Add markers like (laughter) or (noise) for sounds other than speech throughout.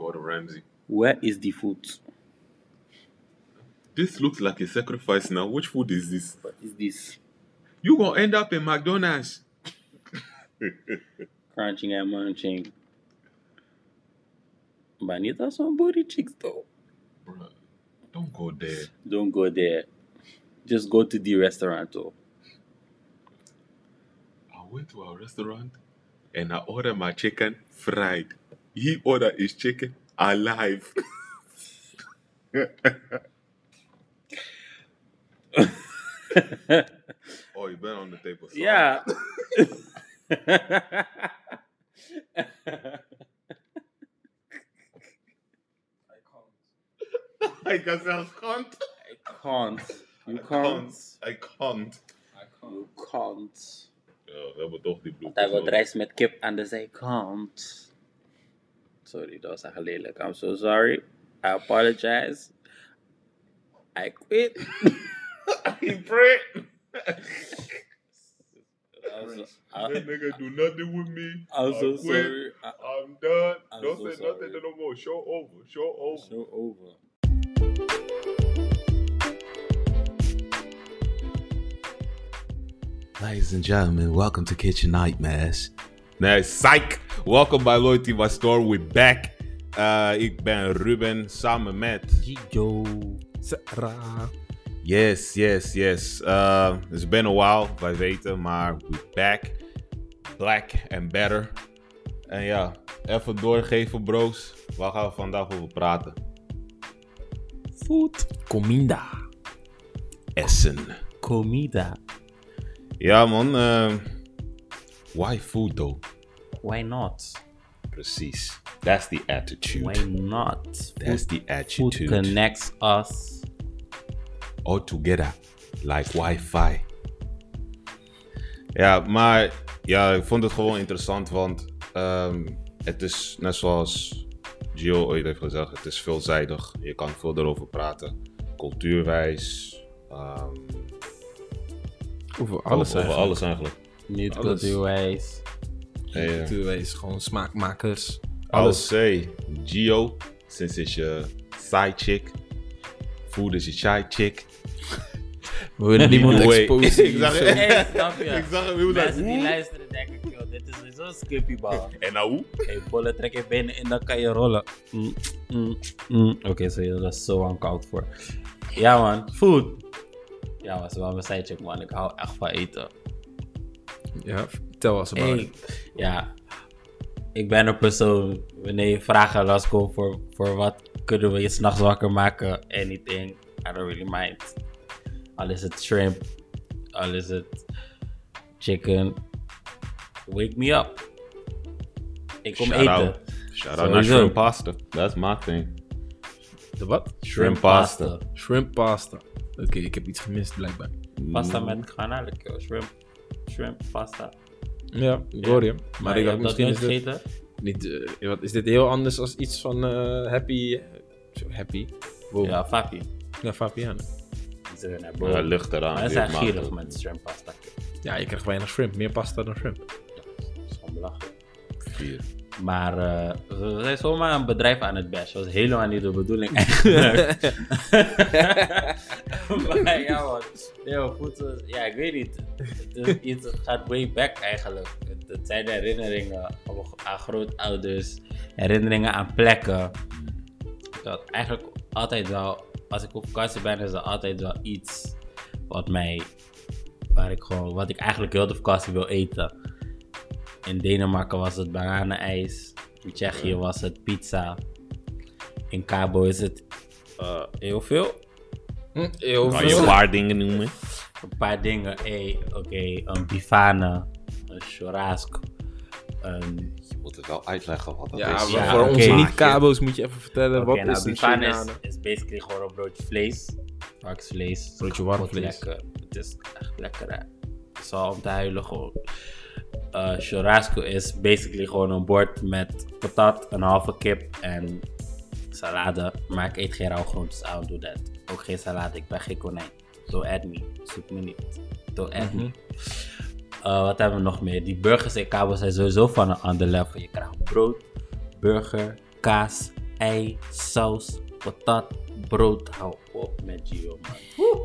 Gordon Ramsay. Where is the food? This looks like a sacrifice now. Which food is this? What is this? You gonna end up in McDonald's. (laughs) Crunching and munching. Als zo'n booty chicks though. Bruh, don't go there. Don't go there. Just go to the restaurant though. I went to a restaurant and I ordered my chicken fried. He ordered his chicken alive. oh, you been on the table. sorry. Ja. (laughs) I can zelfs can't. I can't. You I can't. I can't. You can't. Ja, we hebben toch die bloed. Want hij wil rijst met kip aan de zijkant. Sorry, dat was echt lelijk. I'm so sorry. I apologize. I quit. (laughs) I pray. I was, That I, nigga do nothing with me. I'm so quit. sorry. I, I'm done. I'm Don't so say sorry. nothing no more. Show over. Show over. so over. Ladies and gentlemen, welcome to Kitchen Nightmares. Nee, psych! Welkom bij Loyalty by Store. We're back. Uh, ik ben Ruben, samen met... Gijo. Sarah. Yes, yes, yes. Uh, it's been a while, wij weten, maar we're back. Black and better. En ja, even doorgeven bros. Waar gaan we vandaag over praten? Food. Comida. Essen. Comida. Ja man, uh, why food though? Why not? Precies. That's the attitude. Why not? That's the Food attitude. connects us. all together like wifi. Ja, maar ja, ik vond het gewoon interessant, want ehm, het is net zoals Gio ooit heeft gezegd, het is veelzijdig. Je kan veel erover praten, cultuurwijs, ehm, Over alles over, alles eigenlijk. Niet Alles. cultuurwijs. Ja, ja. Cultuurwijs, gewoon smaakmakers. I'll Alles. say, Gio, sinds is je side chick, food is je shy chick. We willen niemand exposen. (laughs) Ik zag het. zo. Hey, (laughs) snap je? Ik zag hem Mensen die dat. luisteren denken, joh, dit is sowieso een skippybal. En nou hoe? Hey, bollen trek je benen in, dan kan je rollen. Mm, mm, mm. Oké, so dat is zo koud voor. Ja man, food. Ja man, ze waren mijn sidecheck man, ik hou echt van eten. Ja, vertel Hey, it. ja, ik ben een persoon, wanneer je vragen loskomt voor, voor wat kunnen we je s'nachts wakker maken, anything, I don't really mind. Al is het shrimp, al is het chicken, wake me up. Ik kom Shout eten. out. Shout out naar shrimp pasta. That's my thing. De wat? Shrimp pasta. Shrimp pasta. Oké, ik heb iets gemist blijkbaar. Pasta met garnalen, joh. Shrimp. Shrimp, pasta. Ja, je. Maar, Maar ik dat misschien nooit is dit, gegeten? niet, eh, wat, is dit heel anders als iets van eh, Happy... zo, happy? Wow. Ja, fapi. Ja, Fabiana. Ja, ligt eraan. Maar ze wie zijn gierig met shrimp pasta. Ja, je krijgt weinig shrimp. Meer pasta dan shrimp. Dat is gewoon belachelijk. Vier. Maar eh, we zijn zomaar een bedrijf aan het bashen. Dat was helemaal niet de bedoeling eigenlijk. (laughs) (laughs) (laughs) (laughs) maar ja man, nee, man, voedsel, ja ik weet niet. Het, is (laughs) iets, het gaat way back eigenlijk. Het, het zijn herinneringen aan grootouders, herinneringen aan plekken. Dat eigenlijk altijd wel, als ik op vakantie ben, is er altijd wel iets wat mij, waar ik gewoon, wat ik eigenlijk heel de vakantie wil eten. In Denemarken was het bananenijs. In Tsjechië was het pizza. In Cabo is het eh, heel veel. Hm, je veel. een paar dingen noemen? Een paar dingen. Hey, Oké, een bifane. Een churrasco. Een, Je moet het wel uitleggen wat dat Ja, is. Ja, voor oké. onze niet-kabo's moet je even vertellen. Wat nou, is een bifane is, basically gewoon een broodje vlees. Varkensvlees. Broodje warm vlees. Lekker. Het is echt lekker hè. Het is al om te huilen gewoon. Eh churrasco is basically gewoon een bord met patat, een halve kip en salade. Maar ik eet geen rauwgroentes, I don't do that. Ook geen salade, ik ben geen konijn. Don't add me, zoek me niet. Don't add me. Eh, wat hebben we nog meer? Die burgers in Cabo zijn sowieso van een ander level. Je krijgt brood, burger, kaas, ei, saus, patat, brood. Hou op met Gio, man.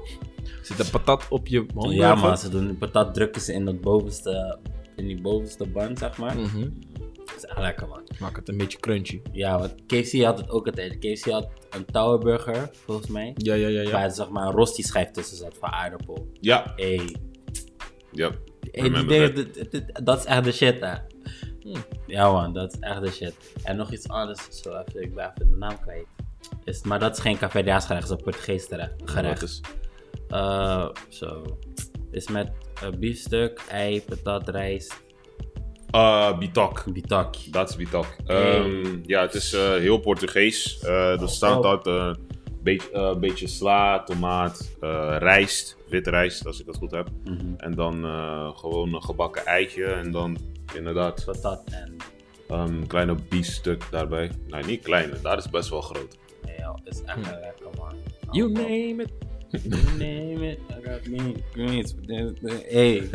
Zit er patat op je hamburger? Ja, man, ze doen patat drukken ze in, dat bovenste, in die bovenste band, zeg maar. Mhm. Dat is echt lekker, man. Maak het een beetje crunchy. Ja, want KFC had het ook altijd. KFC had een towerburger, volgens mij. Ja, ja, ja. ja. Waar zeg maar een rosti schijf tussen zat van aardappel. Ja, Hey, ja. hey die dingen, dat- is echt de shit, hè. Hmm. Ja, man, dat is echt de shit. En nog iets anders, zo even, ik ben even de naam kwijt. Is, maar dat is geen Cafediaans gerecht, dat is een Portugees gerecht. Is- Eh, zo. Is met uh, biefstuk, ei, patat, rijst, Uh, bitak. bitak. Dat is bitak. Hey. Ehm, ja, het is eh, heel Portugees. Eh er staat Oh. uit een beetje, eh, beetje sla, tomaat, eh, rijst, witte rijst, als ik dat goed heb. Mhm. En dan eh, gewoon een gebakken eitje en dan inderdaad Patat en ehm, een kleine biefstuk daarbij. Nee, niet kleine, dat is best wel groot. ja, is echt wel lekker, man. You Oh, name it. You name it, I got me. Greens. Hey.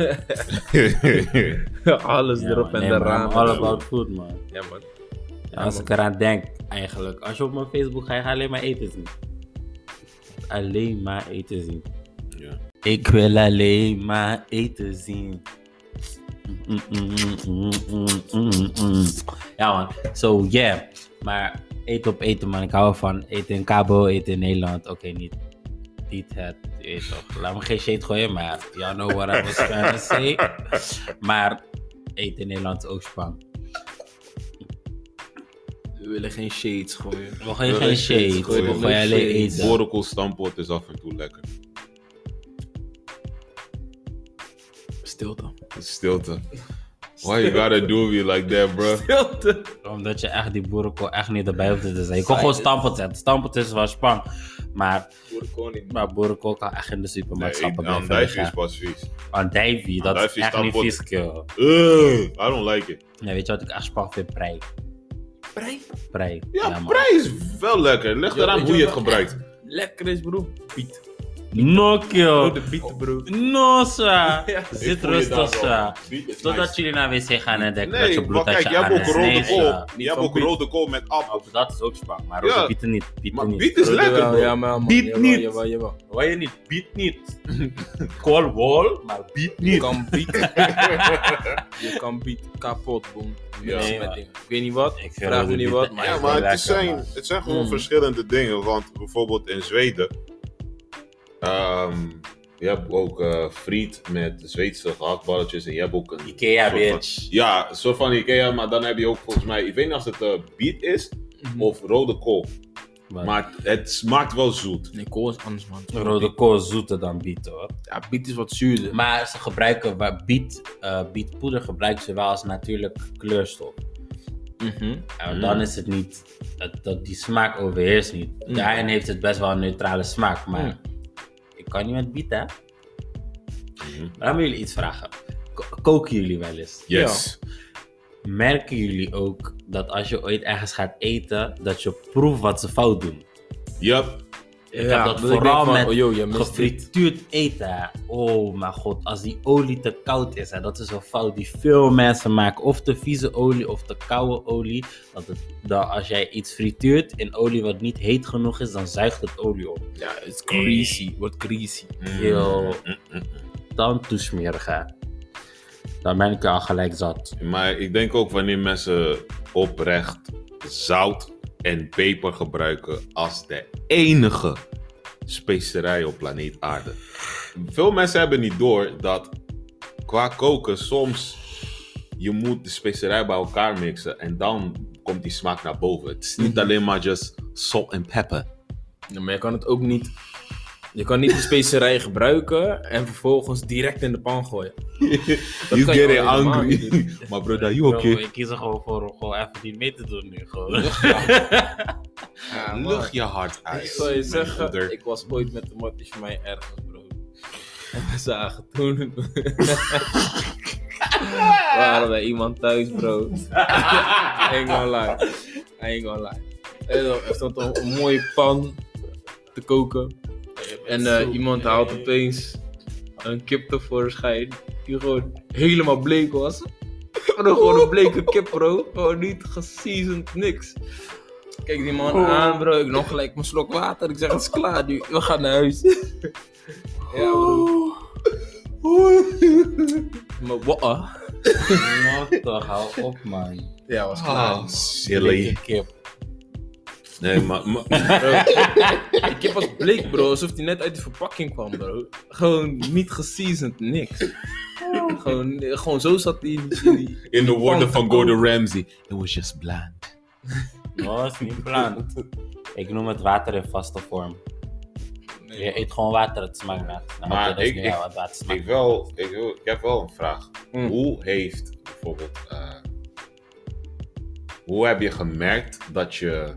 Alles Ja, erop man, en nee, eraan. All about food, man. Ja, man. Ja, als ik eraan denk, eigenlijk. Als je op mijn Facebook gaat, ga je alleen maar eten zien. Alleen maar eten zien. ja. Ik wil alleen maar eten zien. Mm, mm, mm. Ja man, so yeah. Maar eten op eten man, ik hou ervan. Eten in Cabo, eten in Nederland. Oké, niet, niet het, weet toch. Laat me geen shade gooien, maar you know what I was trying to say. (laughs) Maar eten in Nederland ook spannend. We willen geen shades gooien. We gooien geen shade, we gooien gooien geen alleen eten. Borenkool stampot is af en toe lekker. Stilte. Stilte. Why you gotta do me like that, bro? Stilte. Omdat je echt die boerenkool echt niet erbij hoeft te zetten. Je kon gewoon stampot zetten. Stampot is wel spannend. Maar, Boerenkoning. maar boerenkool kan echt in de supermarkt Nee, stappen. andijvie is pas vies. Andijvie, dat is Andijvie echt niet vies, kill. Ugh, I don't like it. Ja, weet je wat ik echt spannend vind? Prei. Prei. Prei. Ja, prei is wel lekker. Leg Ja, eraan hoe je het wat gebruikt. Lekker is, bro. Piet. No, kill. Oh, de bieten, bro. No, sa. (laughs) Ja. Ik Zit je rustig, sa. Totdat jullie naar wc gaan en denken dat je Nee, bloed uit kijk, je jij hebt ook rode kool. Je hebt ook rode kool met appel. Oh, Dat is ook spannend, maar Ja. rode bieten niet. Maar biet is lekker, bro. Biet niet. Waar je niet, biet niet. (laughs) Kool wol, maar biet Je niet. kan (laughs) bieten. je kan bieten kapot, boom. Ja. Nee. Ik weet niet wat. Ik Vraag me niet wat. Maar Ja, maar het, zijn, het zijn gewoon Mm. verschillende dingen. Want bijvoorbeeld in Zweden. Ehm, je hebt ook eh friet met Zweedse gehaktballetjes. En je hebt ook een. Ikea, van- bitch. Ja, een soort van Ikea. Maar dan heb je ook volgens mij. Ik weet niet als het eh biet is Mhm. of rode kool. Maar Maar het smaakt wel zoet. Nee, kool is anders, man. Rode kool is zoeter dan biet hoor. Ja, biet is wat zuurder. Maar ze gebruiken, waar biet, eh, bietpoeder gebruiken ze wel als natuurlijk kleurstof. Mhm. En Mm. dan is het niet, dat, dat die smaak overheerst niet. Mm. Daarin heeft het best wel een neutrale smaak, maar Mm. Ik kan met biet hè. Laat me jullie iets vragen. Ko- koken jullie wel eens? Yes. Merken jullie ook dat als je ooit ergens gaat eten, dat je proeft wat ze fout doen? Yup. Ik heb dat vooral met oh, yo, gefrituurd eten. hè. Oh mijn god, als die olie te koud is, hè, dat is een fout die veel mensen maken. Of te vieze olie of te koude olie. Dat het, dat als jij iets frituurt in olie wat niet heet genoeg is, dan zuigt het olie op. Ja, het is greasy. Wordt greasy. Heel Mm, mm, dan toesmerig hè. Dan ben ik al gelijk zat. mm. Maar ik denk ook wanneer mensen oprecht zout en peper gebruiken als de enige specerij op planeet Aarde. Veel mensen hebben niet door dat qua koken soms je moet de specerij bij elkaar mixen en dan komt die smaak naar boven. Het is niet Mhm. alleen maar just salt and pepper. Ja, maar je kan het ook niet... Je kan niet de specerij gebruiken en vervolgens direct in de pan gooien. (laughs) You getting hungry. niet (laughs) maar brother, you Bro, okay? Ik kies er gewoon voor om gewoon even die mee te doen nu. Gewoon. Ja, man. Lucht je hart uit. Ik zal je zeggen, broeder. ik was ooit met de matties van mij ergens, bro. En we zagen toen... (laughs) waren bij iemand thuis, bro. I ain't gonna lie. I ain't gonna lie. En dan- Er stond een mooie pan te koken. En eh, iemand haalt opeens een kip tevoorschijn. Die gewoon helemaal bleek was. (laughs) Gewoon een bleke kip, bro. Gewoon niet geseasoned, niks. Kijk die man aan, bro. Ik nog gelijk mijn slok water. Ik zeg, het is klaar nu. We gaan naar huis. (laughs) ja, bro. Maar (laughs) wat? Toch, hou op man. Ja, was klaar. Ah, silly. Dikke kip. Nee, maar, maar- (laughs) Bro, die kip was bleek, bro. Alsof die net uit de verpakking kwam, bro. Gewoon niet geseasoned, niks. Gewoon, gewoon zo zat die in die... in de woorden van Gordon Ramsay, it was just bland. Dat is niet plant. Ik noem het water in vaste vorm. Je eet gewoon water, het smaakt naar. Nou, Maar oké, dat is ik- niet ik- jou, het water smaakt. Ik, wel, ik, ik heb wel een vraag. Mm. Hoe heeft bijvoorbeeld. eh, hoe heb je gemerkt dat je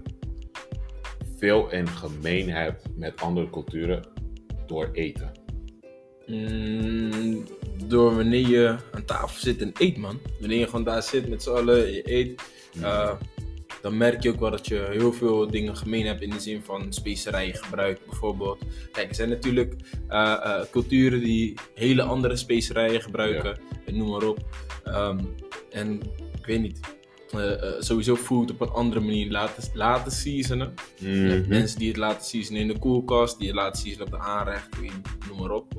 veel in gemeen hebt met andere culturen door eten? Mm, door wanneer je aan tafel zit en eet, man. Wanneer je gewoon daar zit met z'n allen, je eet. eh, dan merk je ook wel dat je heel veel dingen gemeen hebt in de zin van specerijen gebruik bijvoorbeeld. Kijk, er zijn natuurlijk eh, eh, culturen die hele andere specerijen gebruiken, en noem maar op. Ehm, en ik weet niet, sowieso food op een andere manier laten, laten seasonen. Mhm. mensen die het laten seasonen in de koelkast, die het laten seasonen op de aanrecht, noem maar op.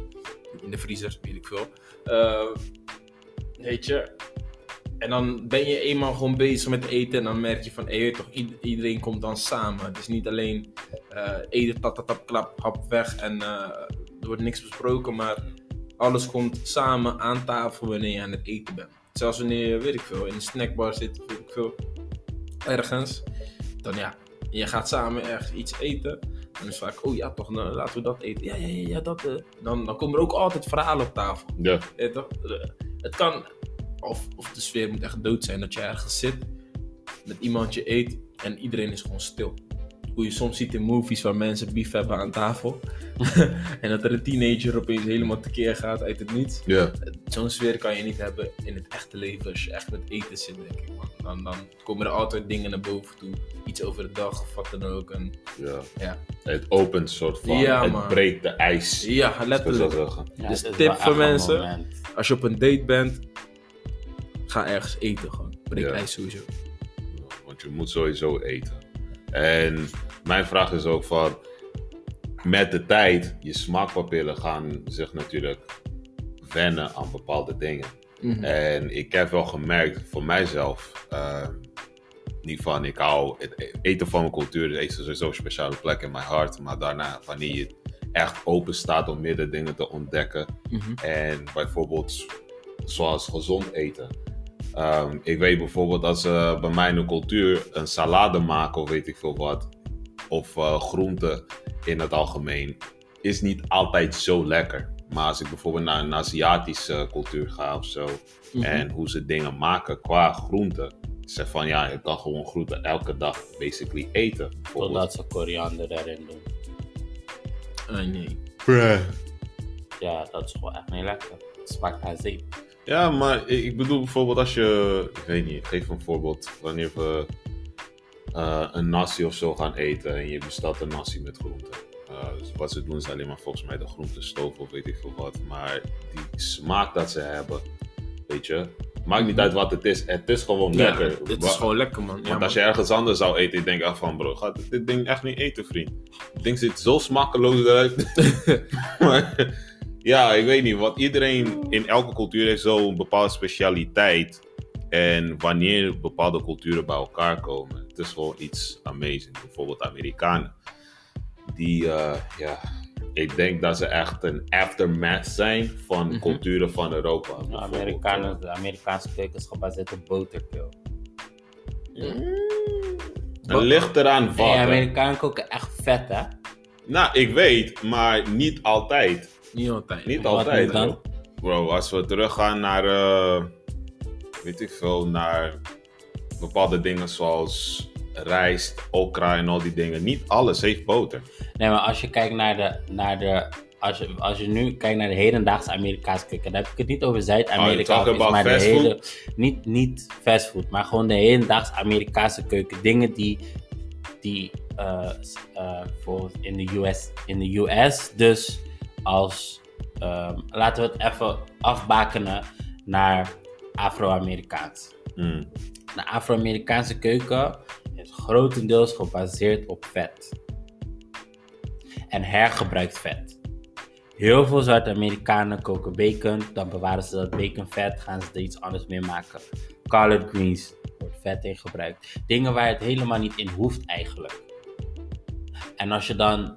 In de vriezer, weet ik veel. Eh, weet je. En dan ben je eenmaal gewoon bezig met eten en dan merk je van, hey, toch, ied- iedereen komt dan samen. Het is niet alleen eh, eten, tap, tap, tap, klap, hap weg en eh, er wordt niks besproken, maar alles komt samen aan tafel wanneer je aan het eten bent. Zelfs wanneer je, weet ik veel, in een snackbar zit, weet ik veel, ergens. Dan ja, je gaat samen ergens iets eten. Dan is vaak, oh ja toch, nou, laten we dat eten. Ja, ja, ja, ja dat. eh. Dan, dan komen er ook altijd verhalen op tafel. Ja. Ja, toch? Eh, Het kan, of, of de sfeer moet echt dood zijn dat je ergens zit, met iemand je eet en iedereen is gewoon stil. Hoe je soms ziet in movies waar mensen beef hebben aan tafel. (laughs) (laughs) en dat er een teenager opeens helemaal tekeer gaat uit het niets. Ja. Zo'n sfeer kan je niet hebben in het echte leven als je echt met eten zit, denk ik. Man. Dan, dan komen er altijd dingen naar boven toe. Iets over de dag of wat dan ook. En, ja. Ja. Het opent soort van. Ja, het man. breekt de ijs. ja, letterlijk. zo zeggen. Ja, dus tip voor mensen. moment. Als je op een date bent, ga ergens eten gewoon. Breek ijs sowieso. Want je moet sowieso eten. En mijn vraag is ook van. Met de tijd, je smaakpapillen gaan zich natuurlijk wennen aan bepaalde dingen. Mhm. En ik heb wel gemerkt voor mijzelf, ehm, niet van ik hou het eten van mijn cultuur, het is sowieso een speciale plek in mijn hart. Maar daarna, wanneer je echt open staat om meerdere dingen te ontdekken. Mhm. En bijvoorbeeld, zoals gezond eten. Ehm, ik weet bijvoorbeeld als ze bij mij in de cultuur een salade maken of weet ik veel wat. Of eh groenten in het algemeen. Is niet altijd zo lekker. Maar als ik bijvoorbeeld naar een Aziatische cultuur ga of zo. Mhm. En hoe ze dingen maken qua groenten. Ik zeg van ja, je kan gewoon groenten elke dag basically eten. Totdat ze koriander erin doen. Ah, nee. Bruh. Ja, dat is gewoon echt niet lekker. Het smaakt naar zeep. Ja, maar ik bedoel bijvoorbeeld als je, ik weet niet, ik geef een voorbeeld. Wanneer we eh, een nasi of zo gaan eten en je bestelt een nasi met groenten. Eh, dus wat ze doen is alleen maar volgens mij de groentestof of weet ik veel wat. Maar die smaak dat ze hebben, weet je, maakt niet uit wat het is. Het is gewoon Ja, lekker. dit Wa- is gewoon lekker, man. Ja, Want als je ergens anders zou eten, ik denk echt van bro, ga dit ding echt niet eten, vriend. Het ding ziet zo smakeloos eruit. (laughs) (laughs) maar ja, ik weet niet, want iedereen in elke cultuur heeft zo'n bepaalde specialiteit. En wanneer bepaalde culturen bij elkaar komen, het is gewoon iets amazing. Bijvoorbeeld Amerikanen. Die, eh, ja, ik denk dat ze echt een aftermath zijn van Mhm. culturen van Europa. Amerikanen, de Amerikaanse keuken is gebaseerd op boterpil. Het ligt eraan wat. Nee. Amerikanen koken echt vet, hè? Nou, ik weet, maar niet altijd. Niet altijd. Niet altijd, dan? bro. Bro, als we teruggaan naar, eh, weet ik veel, naar bepaalde dingen zoals rijst, okra en al die dingen. Niet alles heeft boter. Nee, maar als je kijkt naar de. Naar de als, je, als je nu kijkt naar de hedendaagse Amerikaanse keuken, dan heb ik het niet over Oh, Zuid-Amerika, iets, about maar de hele. Niet, niet fastfood, maar gewoon de hedendaagse Amerikaanse keuken. Dingen die. die eh, eh, voor in de US. In de US, dus als. ehm, laten we het even afbakenen naar Afro-Amerikaans. Mm. de Afro-Amerikaanse keuken is grotendeels gebaseerd op vet. En hergebruikt vet. Heel veel zwarte Amerikanen koken bacon, dan bewaren ze dat baconvet, gaan ze er iets anders mee maken. Collard greens, wordt vet in gebruikt. Dingen waar het helemaal niet in hoeft eigenlijk. En als je dan.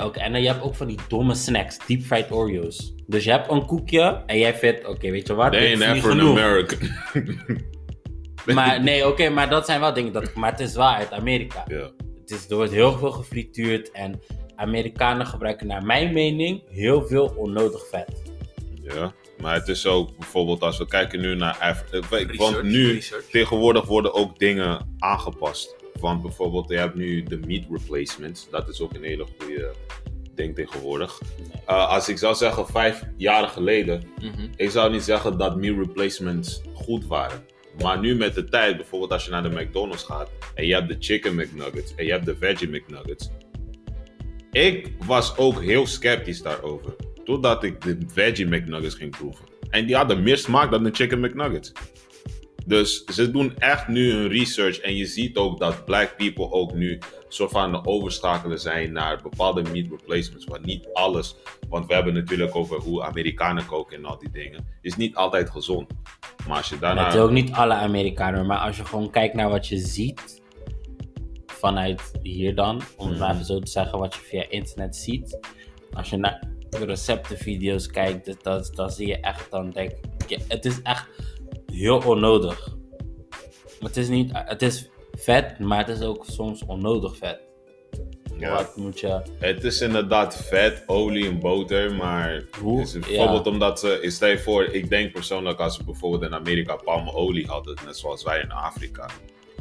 Ook, en dan, je hebt ook van die domme snacks, deep fried Oreos. Dus je hebt een koekje en jij vindt, oké, weet je wat? Niet never an genoeg. American. (laughs) Maar nee, oké, maar dat zijn wel dingen, dat, maar het is wel uit Amerika. ja. Het is, er wordt heel veel gefrituurd en Amerikanen gebruiken naar mijn mening heel veel onnodig vet. ja, maar het is ook bijvoorbeeld als we kijken nu naar Afrika. Want nu, research. tegenwoordig worden ook dingen aangepast. Want bijvoorbeeld, je hebt nu de meat replacements. Dat is ook een hele goede ding tegenwoordig. Uh, als ik zou zeggen vijf jaar geleden, Mhm. ik zou niet zeggen dat meal replacements goed waren. Maar nu met de tijd, bijvoorbeeld als je naar de McDonald's gaat en je hebt de chicken McNuggets en je hebt de veggie McNuggets. Ik was ook heel sceptisch daarover. Totdat ik de veggie McNuggets ging proeven. En die hadden meer smaak dan de chicken McNuggets. Dus ze doen echt nu een research en je ziet ook dat black people ook nu soort van overschakelen zijn naar bepaalde meat replacements. Want niet alles, want we hebben natuurlijk over hoe Amerikanen koken en al die dingen, is niet altijd gezond. Maar als je daarna... Het is ook niet alle Amerikanen, maar als je gewoon kijkt naar wat je ziet vanuit hier dan, om het maar Mhm. even zo te zeggen, wat je via internet ziet. Als je naar de receptenvideo's kijkt, dus dat, dan zie je echt, dan denk ik, het is echt heel onnodig. Het is niet, het is vet, maar het is ook soms onnodig vet. Ja. Wat moet je, Het is inderdaad vet, olie en boter, maar Hoe? is Ja. bijvoorbeeld omdat ze, stel je voor, ik denk persoonlijk als ze bijvoorbeeld in Amerika palmolie hadden, net zoals wij in Afrika,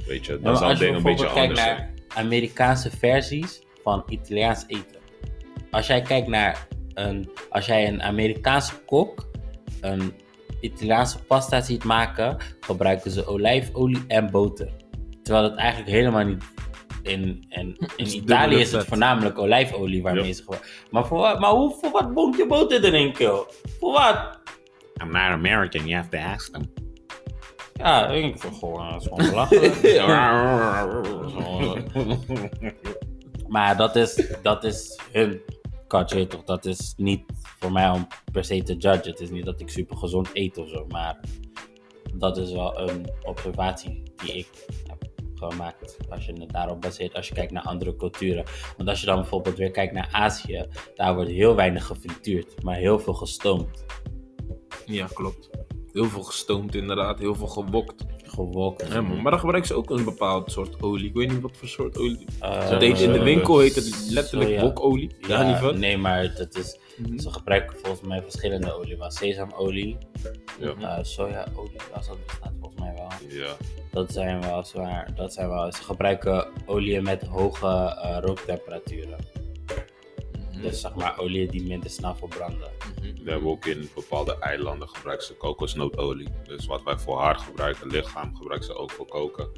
weet je, dan zou het ding een beetje anders zijn. naar Amerikaanse versies van Italiaans eten. Als jij kijkt naar een, als jij een Amerikaanse kok een Italiaanse pasta ziet maken, gebruiken ze olijfolie en boter. Terwijl het eigenlijk helemaal niet. In, in, in is Italië is het voornamelijk olijfolie waarmee Ja. ze gebruiken. Maar voor wat, maar hoe, voor wat bonk je boter erin, kill? Voor wat? I'm not American, you have to ask them. Ja, ik denk van gewoon, (laughs) dat is gewoon belachelijk. Maar dat is, dat is hun weet toch? Dat is niet voor mij om per se te judgen. Het is niet dat ik super gezond eet of zo, maar dat is wel een observatie die ik heb gemaakt. Als je het daarop baseert, als je kijkt naar andere culturen. Want als je dan bijvoorbeeld weer kijkt naar Azië, daar wordt heel weinig gefrituurd, maar heel veel gestoomd. Ja, klopt. Heel veel gestoomd inderdaad, heel veel gewokt. Gewokt. Ja, man. Maar dan gebruiken ze ook een bepaald soort olie. Ik weet niet wat voor soort olie. Ze deed in de eh, winkel heet het letterlijk wokolie. Ja, Ja, niet van. nee, maar dat is, Mhm. ze gebruiken volgens mij verschillende olie. Wel sesamolie, Ja. eh sojaolie, als dat bestaat volgens mij wel. Ja. Dat zijn wel zwaar. Dat zijn wel. Ze gebruiken olie met hoge eh, rooktemperaturen. Mhm. Dus zeg maar olie die minder snel verbranden. Mhm. We hebben ook in bepaalde eilanden gebruiken ze kokosnootolie. Dus wat wij voor haar gebruiken, lichaam, gebruiken ze ook voor koken.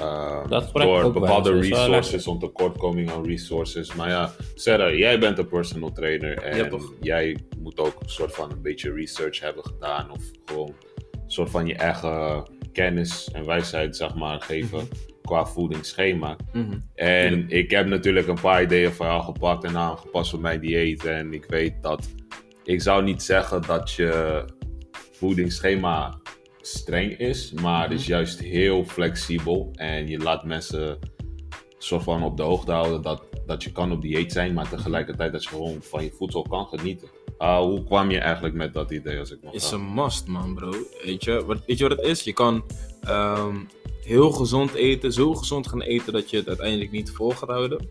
Uh, Dat door ook wel, bepaalde is wel resources, om tekortkoming aan resources. Maar ja, Sarah, jij bent een personal trainer en Ja, jij moet ook een soort van een beetje research hebben gedaan. Of gewoon een soort van je eigen kennis en wijsheid, zeg maar, geven qua voedingsschema. Mhm. En ik heb natuurlijk een paar ideeën van jou gepakt en aangepast voor mijn dieet. En ik weet dat ik zou niet zeggen dat je voedingsschema streng is, maar het is juist heel flexibel. En je laat mensen soort van op de hoogte houden dat, dat je kan op dieet zijn, maar tegelijkertijd dat je gewoon van je voedsel kan genieten. Ah, hoe kwam je eigenlijk met dat idee als ik nog Is een must, man, bro. Weet je, wat, weet je wat het is? Je kan ehm, heel gezond eten, zo gezond gaan eten dat je het uiteindelijk niet vol gaat houden.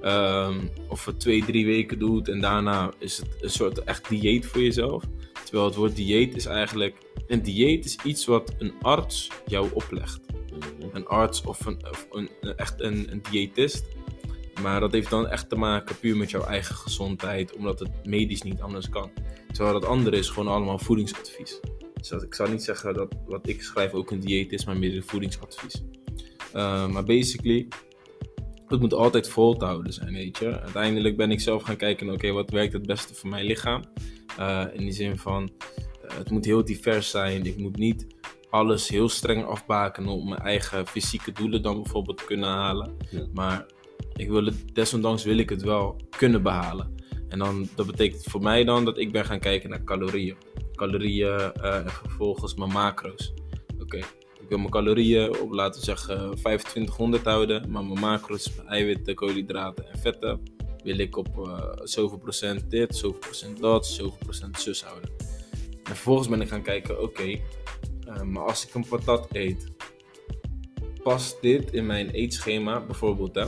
Ehm, of het twee, drie weken doet en daarna is het een soort echt dieet voor jezelf. Terwijl het woord dieet is eigenlijk. Een dieet is iets wat een arts jou oplegt. Mhm. Een arts of, een, of een, echt een, een diëtist. Maar dat heeft dan echt te maken puur met jouw eigen gezondheid, omdat het medisch niet anders kan. Terwijl dat andere is gewoon allemaal voedingsadvies. Dus dat, ik zou niet zeggen dat wat ik schrijf ook een dieet is, maar meer een voedingsadvies. Uh, maar basically, het moet altijd vol te houden zijn, weet je. Uiteindelijk ben ik zelf gaan kijken, oké, wat werkt het beste voor mijn lichaam? Uh, in die zin van, uh, het moet heel divers zijn. Ik moet niet alles heel streng afbaken om mijn eigen fysieke doelen dan bijvoorbeeld te kunnen halen. Ja. Maar ik wil het, desondanks wil ik het wel kunnen behalen. En dan, dat betekent voor mij dan dat ik ben gaan kijken naar calorieën. Calorieën eh, en vervolgens mijn macro's. Oké, ik wil mijn calorieën op, laten we zeggen, 2500 houden. Maar mijn macro's, eiwitten, koolhydraten en vetten, wil ik op eh, zoveel procent dit, zoveel procent dat, zoveel procent zus houden. En vervolgens ben ik gaan kijken, oké, eh, maar als ik een patat eet, past dit in mijn eetschema bijvoorbeeld, hè?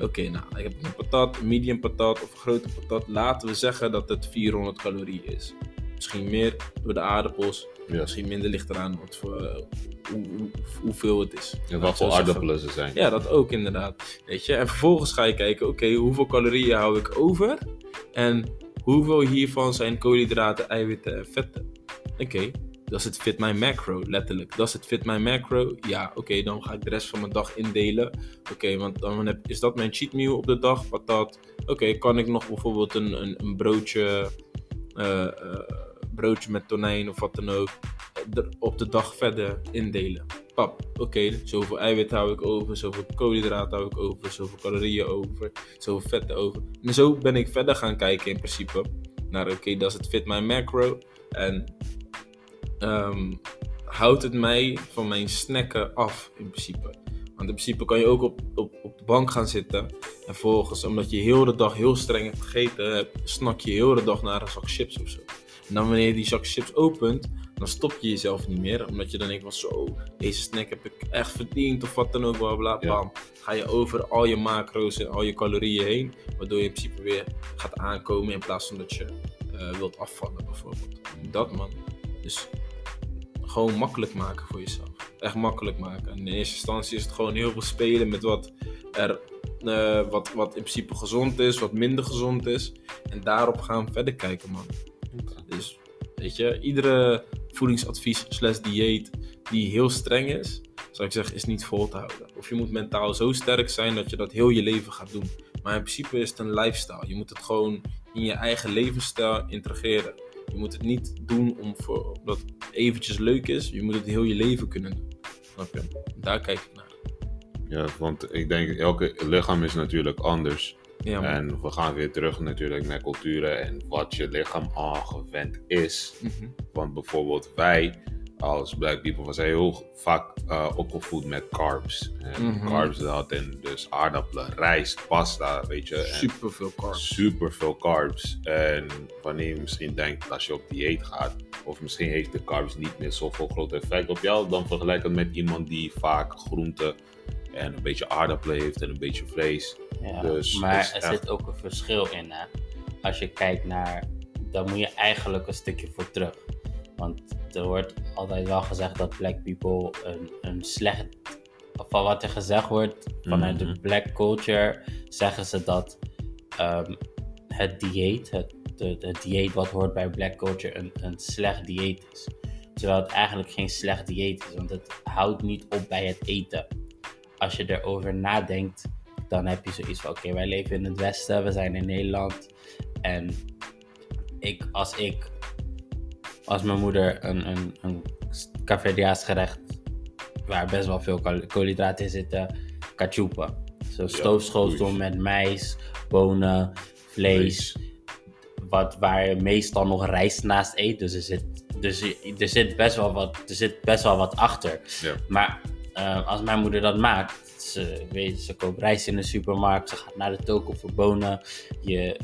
Oké, nou, ik heb een patat, een medium patat of een grote patat. Laten we zeggen dat het 400 calorieën is. Misschien meer door de aardappels, Ja. misschien minder ligt eraan wat voor, eh, hoe, hoe- hoeveel het is. En wat voor aardappelen ze zijn. Ja, dat ook inderdaad. Weet je? En vervolgens ga je kijken, oké, hoeveel calorieën hou ik over? En hoeveel hiervan zijn koolhydraten, eiwitten en vetten? Oké, does it fit my macro? Letterlijk. Does it fit my macro? Ja, oké, dan ga ik de rest van mijn dag indelen. Oké, want dan heb, is dat mijn cheat meal op de dag, patat. Oké, kan ik nog bijvoorbeeld een, een, een broodje, eh, eh, broodje met tonijn of wat dan ook, er op de dag verder indelen? pap, oké, zoveel eiwit hou ik over, zoveel koolhydraten hou ik over, zoveel calorieën over, zoveel vetten over. En zo ben ik verder gaan kijken in principe naar, oké, does it fit my macro? En ehm, houdt het mij van mijn snacken af in principe? Want in principe kan je ook op, op, op de bank gaan zitten en vervolgens, omdat je heel de dag heel streng hebt gegeten, snak je heel de dag naar een zak chips of zo. En dan wanneer je die zak chips opent, dan stop je jezelf niet meer. Omdat je dan denkt van zo, deze snack heb ik echt verdiend of wat dan ook, bla bla Ja. bam. Ga je over al je macro's en al je calorieën heen. Waardoor je in principe weer gaat aankomen in plaats van dat je eh, wilt afvallen bijvoorbeeld. Dat man. Dus gewoon makkelijk maken voor jezelf. Echt makkelijk maken. En in eerste instantie is het gewoon heel veel spelen met wat er eh, wat, wat in principe gezond is, wat minder gezond is. En daarop gaan we verder kijken man. Dus weet je, iedere voedingsadvies slash dieet die heel streng is, zou ik zeggen, is niet vol te houden. Of je moet mentaal zo sterk zijn dat je dat heel je leven gaat doen. Maar in principe is het een lifestyle. Je moet het gewoon in je eigen levensstijl integreren. Je moet het niet doen om voor, omdat het eventjes leuk is. Je moet het heel je leven kunnen doen. Snap je? Daar kijk ik naar. Ja, want ik denk, elke lichaam is natuurlijk anders. Ja. En we gaan weer terug natuurlijk naar culturen en wat je lichaam al gewend is. Mhm. Want bijvoorbeeld wij als black people, we zijn heel vaak eh, opgevoed met carbs. En Mhm. carbs dat en dus aardappelen, rijst, pasta, weet je. Super veel carbs. super veel carbs. En wanneer je misschien denkt als je op dieet gaat, of misschien heeft de carbs niet meer zoveel groot effect op jou, dan vergelijk het met iemand die vaak groenten en een beetje aardappelen heeft en een beetje vlees. Ja, Dus maar er echt- zit ook een verschil in. Hè? Als je kijkt naar, dan moet je eigenlijk een stukje voor terug. Want er wordt altijd wel gezegd dat black people een, een slecht. Van wat er gezegd wordt vanuit Mhm. de black culture, zeggen ze dat ehm, het dieet, het dieet wat hoort bij black culture, een, een slecht dieet is. Terwijl het eigenlijk geen slecht dieet is, want het houdt niet op bij het eten. Als je erover nadenkt, dan heb je zoiets van: oké, wij leven in het Westen, we zijn in Nederland. En ik, als ik, als mijn moeder een, een, een Caverdiaans gerecht, waar best wel veel kool- koolhydraten in zitten, cachupa. Zo stoofschotel met mais, bonen, vlees. Wat, waar je meestal nog rijst naast eet. Dus er zit, dus er zit, best, wel wat, er zit best wel wat achter. Ja. Maar eh, als mijn moeder dat maakt, ze, weet, ze koopt rijst in de supermarkt, ze gaat naar de toko voor bonen. Je,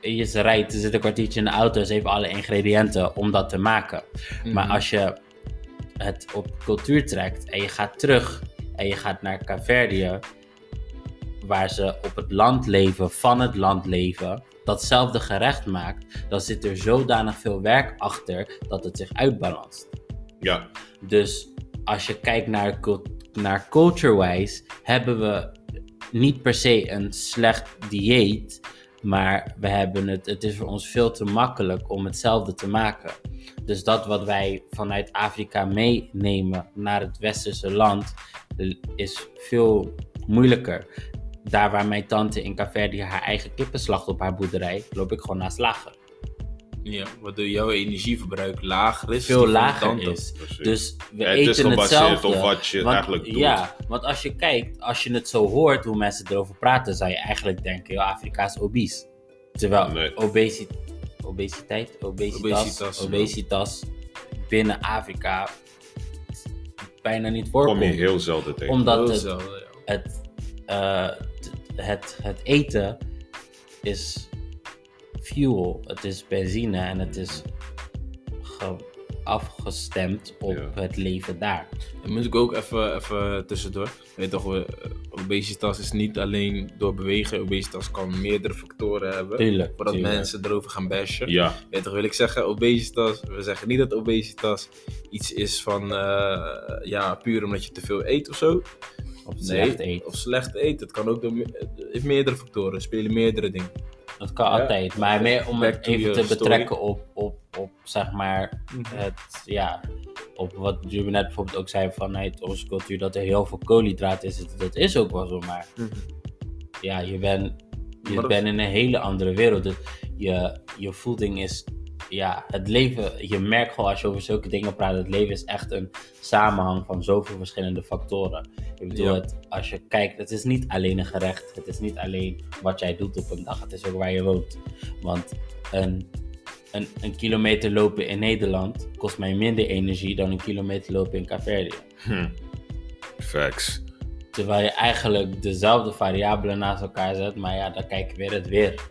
je, ze rijdt, ze zit een kwartiertje in de auto, ze heeft alle ingrediënten om dat te maken. Maar Mhm. als je het op cultuur trekt en je gaat terug en je gaat naar Caverdië, waar ze op het land leven, van het land leven, datzelfde gerecht maakt, dan zit er zodanig veel werk achter dat het zich uitbalanst. Ja, Dus als je kijkt naar, naar culture-wise, hebben we niet per se een slecht dieet, maar we hebben het, het is voor ons veel te makkelijk om hetzelfde te maken. Dus dat wat wij vanuit Afrika meenemen naar het westerse land l- is veel moeilijker. Daar waar mijn tante in Caverdi haar eigen kippen slacht op haar boerderij, loop ik gewoon naar slager. Ja, waardoor jouw energieverbruik lager is. veel lager is. Precies. Dus we Ja, het is eten gebaseerd hetzelfde. op wat je Want- eigenlijk doet. Ja, want als je kijkt, als je het zo hoort hoe mensen erover praten, zou je eigenlijk denken, ja, Afrika is obese. Terwijl Nee. obesi- obesiteit, obesitas, Obesitas, obesitas, ja. binnen Afrika bijna niet Kom voorkomt. je heel zelden tegen. Omdat Heel het, zelden, ja. het, eh, het, het eten is fuel, het is benzine en het is ge- afgestemd op Ja. het leven daar. Dan moet ik ook even, even tussendoor. Weet toch, we- obesitas is niet alleen door bewegen. Obesitas kan meerdere factoren hebben. Tuurlijk. Voordat tuurlijk. mensen erover gaan bashen. Ja, Weet toch, wil ik zeggen, obesitas. We zeggen niet dat obesitas iets is van, eh, ja, puur omdat je te veel eet of zo. Of slecht eten. Of slecht eet. Het kan ook door het heeft meerdere factoren. Spelen meerdere dingen. Dat kan Ja. altijd. Maar meer om het even te story. betrekken op, op, op zeg maar, het, ja, op wat Juben net bijvoorbeeld ook zei vanuit onze cultuur, dat er heel veel koolhydraten is. Dat is ook wel zo, maar ja, je bent je bent in een hele andere wereld. Dus je, je voeding is, ja, het leven, je merkt gewoon als je over zulke dingen praat, het leven is echt een samenhang van zoveel verschillende factoren. Ik bedoel, Ja. het, als je kijkt, het is niet alleen een gerecht, het is niet alleen wat jij doet op een dag, het is ook waar je woont. Want een, een, een kilometer lopen in Nederland kost mij minder energie dan een kilometer lopen in Caverdië. hm. facts. Terwijl je eigenlijk dezelfde variabelen naast elkaar zet, maar ja, dan kijk je weer het weer.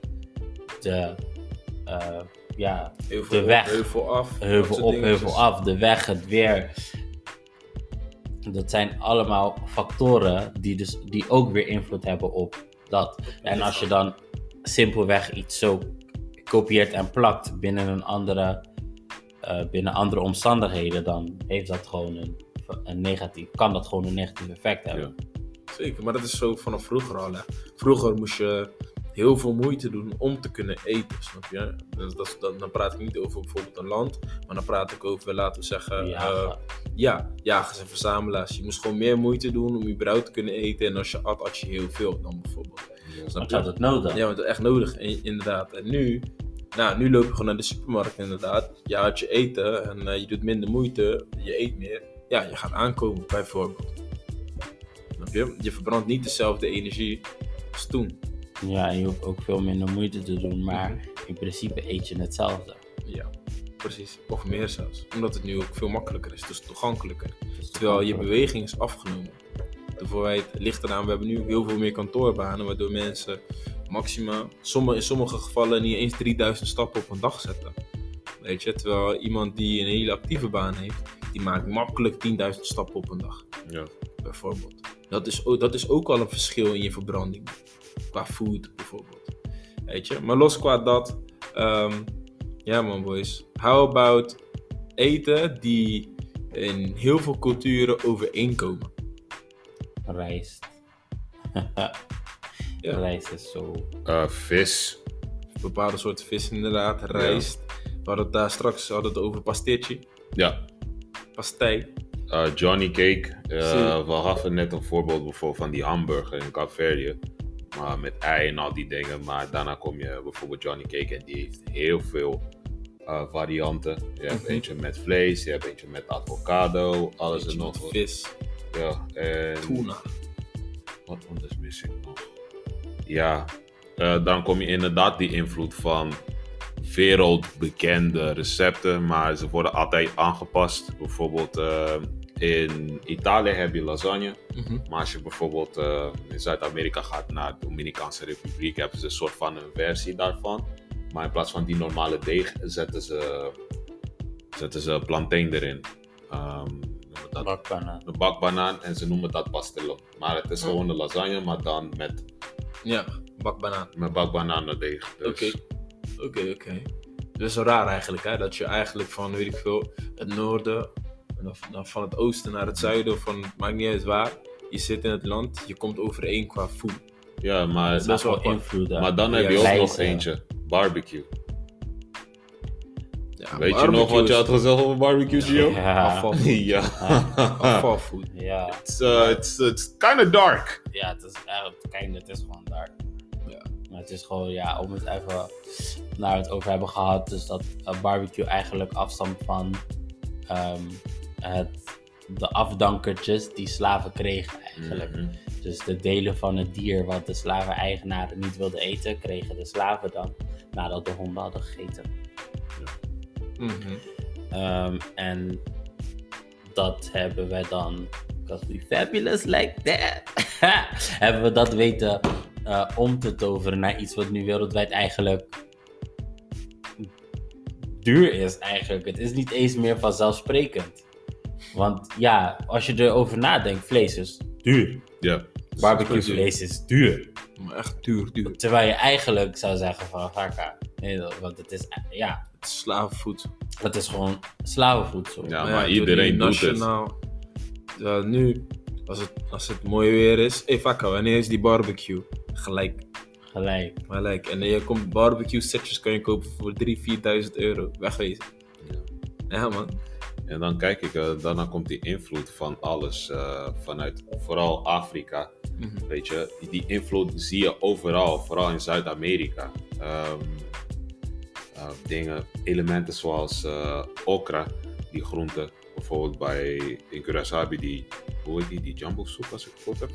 De, eh, ja, Heel De weg. op, heuvel af. heuvel op, dingetjes. heuvel af, de weg, het weer. Dat zijn allemaal factoren die, dus, die ook weer invloed hebben op dat. En als je dan simpelweg iets zo kopieert en plakt binnen een andere, eh, binnen andere omstandigheden, dan heeft dat gewoon een, een negatief, kan dat gewoon een negatief effect hebben. Zeker, maar dat is zo vanaf vroeger al. Hè. Vroeger moest je heel veel moeite doen om te kunnen eten, snap je? Dus dat, dan, praat ik niet over bijvoorbeeld een land, maar dan praat ik over, laten we zeggen, Ja, eh, ja, jagers en verzamelaars. Je moest gewoon meer moeite doen om überhaupt te kunnen eten. En als je at, at je heel veel dan bijvoorbeeld. Snap je? je had het nodig. Ja, want dat is echt nodig, in- inderdaad. En nu, nou, nu loop je gewoon naar de supermarkt, inderdaad. Je houdt je eten en eh, je doet minder moeite, je eet meer. Ja, je gaat aankomen, bijvoorbeeld. Snap je? Je verbrandt niet dezelfde energie als toen. Ja, en je hoeft ook veel minder moeite te doen, maar in principe eet je hetzelfde. Ja, precies. Of meer zelfs. Omdat het nu ook veel makkelijker is, dus toegankelijker. Terwijl je beweging is afgenomen. De voorheid ligt eraan, we hebben nu heel veel meer kantoorbanen, waardoor mensen maximaal, sommige, in sommige gevallen niet eens 3000 stappen op een dag zetten. Weet je, terwijl iemand die een hele actieve baan heeft, die maakt makkelijk 10.000 stappen op een dag, Ja. bijvoorbeeld. Dat is, ook, dat is ook al een verschil in je verbranding, qua food bijvoorbeeld. Weet je, maar los qua dat, ehm, ja man boys, how about eten die in heel veel culturen overeenkomen? Rijst. (laughs) Ja. Rijst is zo. Eh, vis. Bepaalde soorten vis inderdaad, rijst. We hadden het daar straks we hadden het over pasteetje, Ja. pastei. Eh, Johnny Cake. Eh, we hadden net een voorbeeld bijvoorbeeld van die hamburger in Caverdië. Maar met ei en al die dingen. Maar daarna kom je bijvoorbeeld Johnny Cake en die heeft heel veel eh, varianten. Je hebt Mhm. eentje met vlees, je hebt eentje met avocado, alles en nog wat. vis, Ja, en tuna. wat anders mis ik nog? Ja, eh, dan kom je inderdaad die invloed van wereldbekende recepten, maar ze worden altijd aangepast. Bijvoorbeeld eh, in Italië heb je lasagne, Mhm. maar als je bijvoorbeeld eh, in Zuid-Amerika gaat naar de Dominicaanse Republiek, hebben ze een soort van een versie daarvan. Maar in plaats van die normale deeg zetten ze, zetten ze plantain erin. We dat Bakpannen. een bakbanaan en ze noemen dat pastello. Maar het is gewoon een lasagne, maar dan met, Ja, bakbanaan. met bakbananendeeg. Dus, Oké, oké, oké. Zo raar eigenlijk, hè? Dat je eigenlijk van, weet ik veel, het noorden, en of- dan van het oosten naar het zuiden, of van, maakt niet uit waar. Je zit in het land, je komt overeen qua food. Ja, maar, Dat is best wel apart. invloeden. maar dan heb Ja, je ook nog eentje. Barbecue. Ja, Weet je nog wat je had gezegd over barbecue, Gio? Ja. Afval. (laughs) ja. (laughs) Afvalfood. Ja. It's, uh, it's, it's kind of dark. ja, het is eigenlijk, het is gewoon daar. Maar het is gewoon, ja, om het even naar het over hebben gehad. Dus dat eh, barbecue eigenlijk afstamt van ehm, het, de afdankertjes die slaven kregen eigenlijk. Mhm. Dus de delen van het dier wat de slaven-eigenaren niet wilden eten, kregen de slaven dan nadat de honden hadden gegeten. Mhm. Ehm, en dat hebben we dan, because we fabulous like that, (laughs) hebben we dat weten eh, om te toveren naar iets wat nu wereldwijd eigenlijk duur is eigenlijk. Het is niet eens meer vanzelfsprekend. Want ja, als je erover nadenkt, vlees is duur. Ja. Barbecue vlees is duur. Maar echt duur, duur. Terwijl je eigenlijk zou zeggen van, ga Nee, want het is, ja, Het is slavenvoedsel. het is gewoon slavenvoedsel. Ja, Maar maar ja, iedereen doet die het. nationaal- Ja, nu, als het, als het mooi weer is. Hé, hey, wanneer is die barbecue? Gelijk, Gelijk. gelijk. En je komt barbecue setjes kan je kopen voor 3.000, 4.000 euro. Wegwezen. Ja, man. En dan kijk ik, eh, daarna komt die invloed van alles eh, vanuit vooral Afrika. Mhm. Weet je, die, invloed zie je overal, vooral in Zuid-Amerika. Ehm, eh, dingen, elementen zoals okra, die groente. Bijvoorbeeld bij in Curaçao heb je die, hoe heet die, die jumbo soep als ik het goed heb?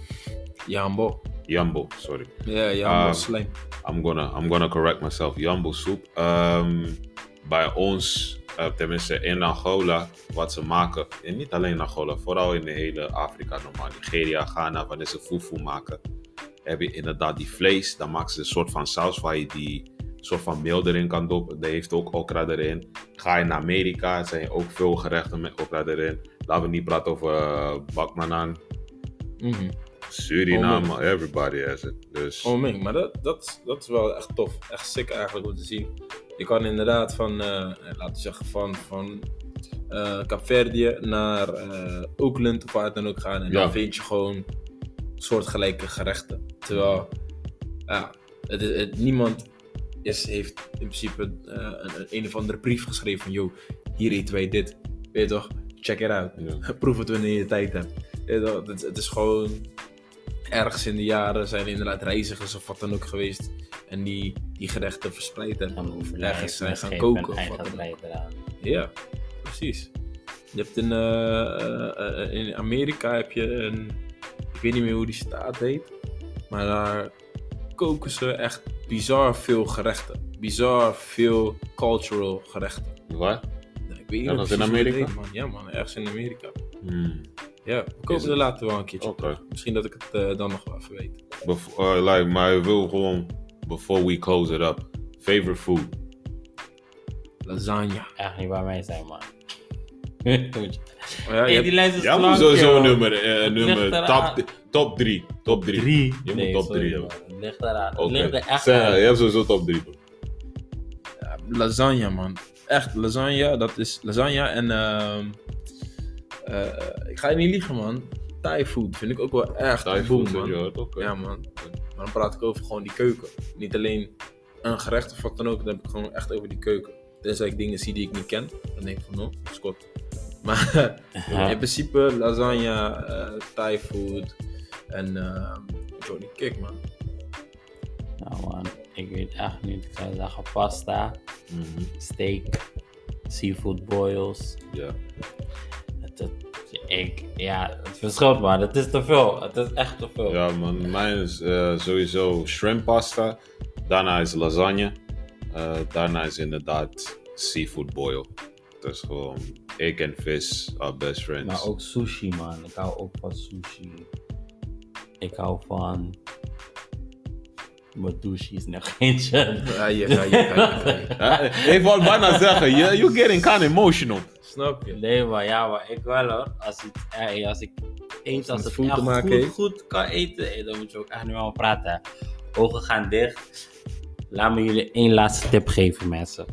Jambo. Jambo, sorry. Ja, jambo, Ah. slijm. I'm gonna, I'm gonna correct myself. Jambo soep. Ehm, bij ons, tenminste in Angola, wat ze maken. En niet alleen Angola, vooral in de hele Afrika normaal. Nigeria, Ghana, wanneer ze fufu maken. Heb je inderdaad die vlees. Dan maken ze een soort van saus waar je die soort van meel erin kan doppen. Dat heeft ook okra erin. Ga je naar Amerika, zijn ook veel gerechten met okra erin. Laten we niet praten over uh, bakmanang, Mhm. Suriname, Oh, everybody has it. Dus Oh man, maar dat, dat, dat is wel echt tof. Echt sick eigenlijk om te zien. Je kan inderdaad van, eh, laten we zeggen, van, van Kaapverdië naar Oakland of waar dan ook gaan. En Ja. dan vind je gewoon soortgelijke gerechten. Terwijl, ja, het, niemand is, heeft in principe een, een, een of andere brief geschreven van, yo, hier eten wij dit. Weet je toch? Check it out. Ja. (laughs) Proef het wanneer je tijd hebt. Weet je toch? Het, het is gewoon ergens in de jaren zijn er inderdaad reizigers of wat dan ook geweest. En die die gerechten verspreid hebben. Of ergens zijn gaan koken. Of wat dan ook. Ja, precies. Je hebt in, eh, eh, eh, in Amerika heb je een, ik weet niet meer hoe die staat heet, maar daar koken ze echt bizar veel gerechten. Bizar veel cultural gerechten. waar? Nou, Ik weet niet dat is in Amerika? heet, man. Ja man, ergens in Amerika. Hmm. Ja, we kopen het- er later wel een keertje. Oké. Misschien dat ik het eh, dan nog wel even weet. Bef- uh, like, maar ik wil gewoon, before we close it up, favorite food. Lasagne. Echt niet waar mij zijn, man. (laughs) Ja, hey, je die lijst is Ja, lang, moet sowieso joh. nummer, eh, Het nummer top, top 3. Top 3. Drie? Je nee, moet top sorry, 3 man. hebben. Het ligt eraan. Het Oké. ligt er echt Zeg, aan. Je hebt sowieso top 3. lasagne, man. Echt, lasagne, dat is lasagne en eh, ik ga je niet liegen, man. Thai food vind ik ook wel echt Thai boom, food, man. Ja, man. Maar dan praat ik over gewoon die keuken. Niet alleen een gerecht of wat dan ook, dan heb ik gewoon echt over die keuken. Tenzij ik dingen zie die ik niet ken, dan denk ik van, no, Scott. (laughs) Maar Ja. in principe lasagne, eh Thai food en ehm Johnny Kick, man. Nou, man. Ik weet echt niet. Ik zou zeggen pasta, Mhm. steak, seafood boils. Ja. Het, het, ik, ja, het verschilt, man. Het is te veel. Het is echt te veel. ja, man. Mijn is eh, sowieso shrimp pasta. Daarna is lasagne. Eh, daarna is inderdaad seafood boil. Dus gewoon, ik en vis are best friends. Maar ook sushi, man. Ik hou ook van sushi. Ik hou van. Mijn douche is nog eentje. Ja, ja, ja, (laughs) ik wou bijna zeggen, you- you're getting kind of emotional. Snap je? Nee, maar ja, maar ik wel hoor. Als ik, eh, als ik eet, als met het food te echt maken goed, goed kan eten, dan moet je ook echt niet meer praten. hè. Ogen gaan dicht. Laat me jullie één laatste tip geven, mensen.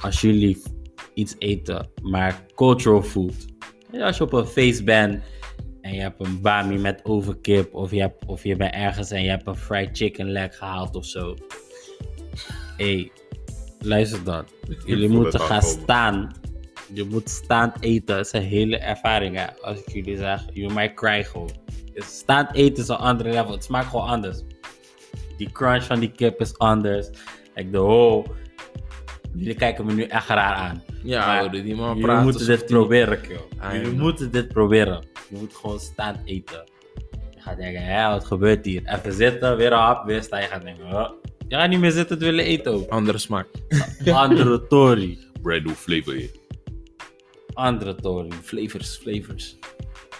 Als jullie iets eten, maar cultural food. Als je op een feest bent en je hebt een bami met overkip, of je, hebt, of je bent ergens en je hebt een fried chicken leg gehaald of zo. Hé, hey, luister dan. Jullie moeten het gaan staan. Je moet staand eten. Dat is een hele ervaring. Hè? Als ik jullie zeg, you might cry gewoon. Dus Staand eten is een andere level. Het smaakt gewoon anders. die crunch van die kip is anders. Like de oh, jullie kijken me nu echt raar aan. Ja, Maar die man Jullie praat moeten dit proberen, joh. Jullie ja. moeten dit proberen. Je moet gewoon staan eten. Je gaat denken, hé, wat gebeurt hier? Even zitten, weer een hap, weer staan. Je gaat denken, huh? je gaat niet meer zitten te willen eten ook. Andere smaak. Andere Tory. Brand new flavor hier. Andere Tory. Flavors, flavors.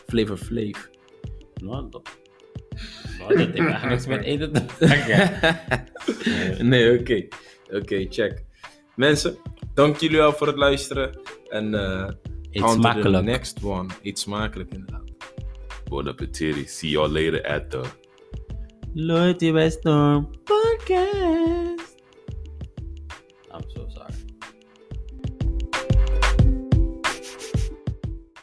Flavor flav. Nou, dat... Nou, dat heeft eigenlijk niks met eten te maken. (laughs) nee, oké. Oké, check. Mensen, dank jullie wel voor het luisteren. En eh Eet the smakelijk. next one. Eet smakelijk inderdaad. Bon appetit. See y'all later at the Loyalty Storm Podcast.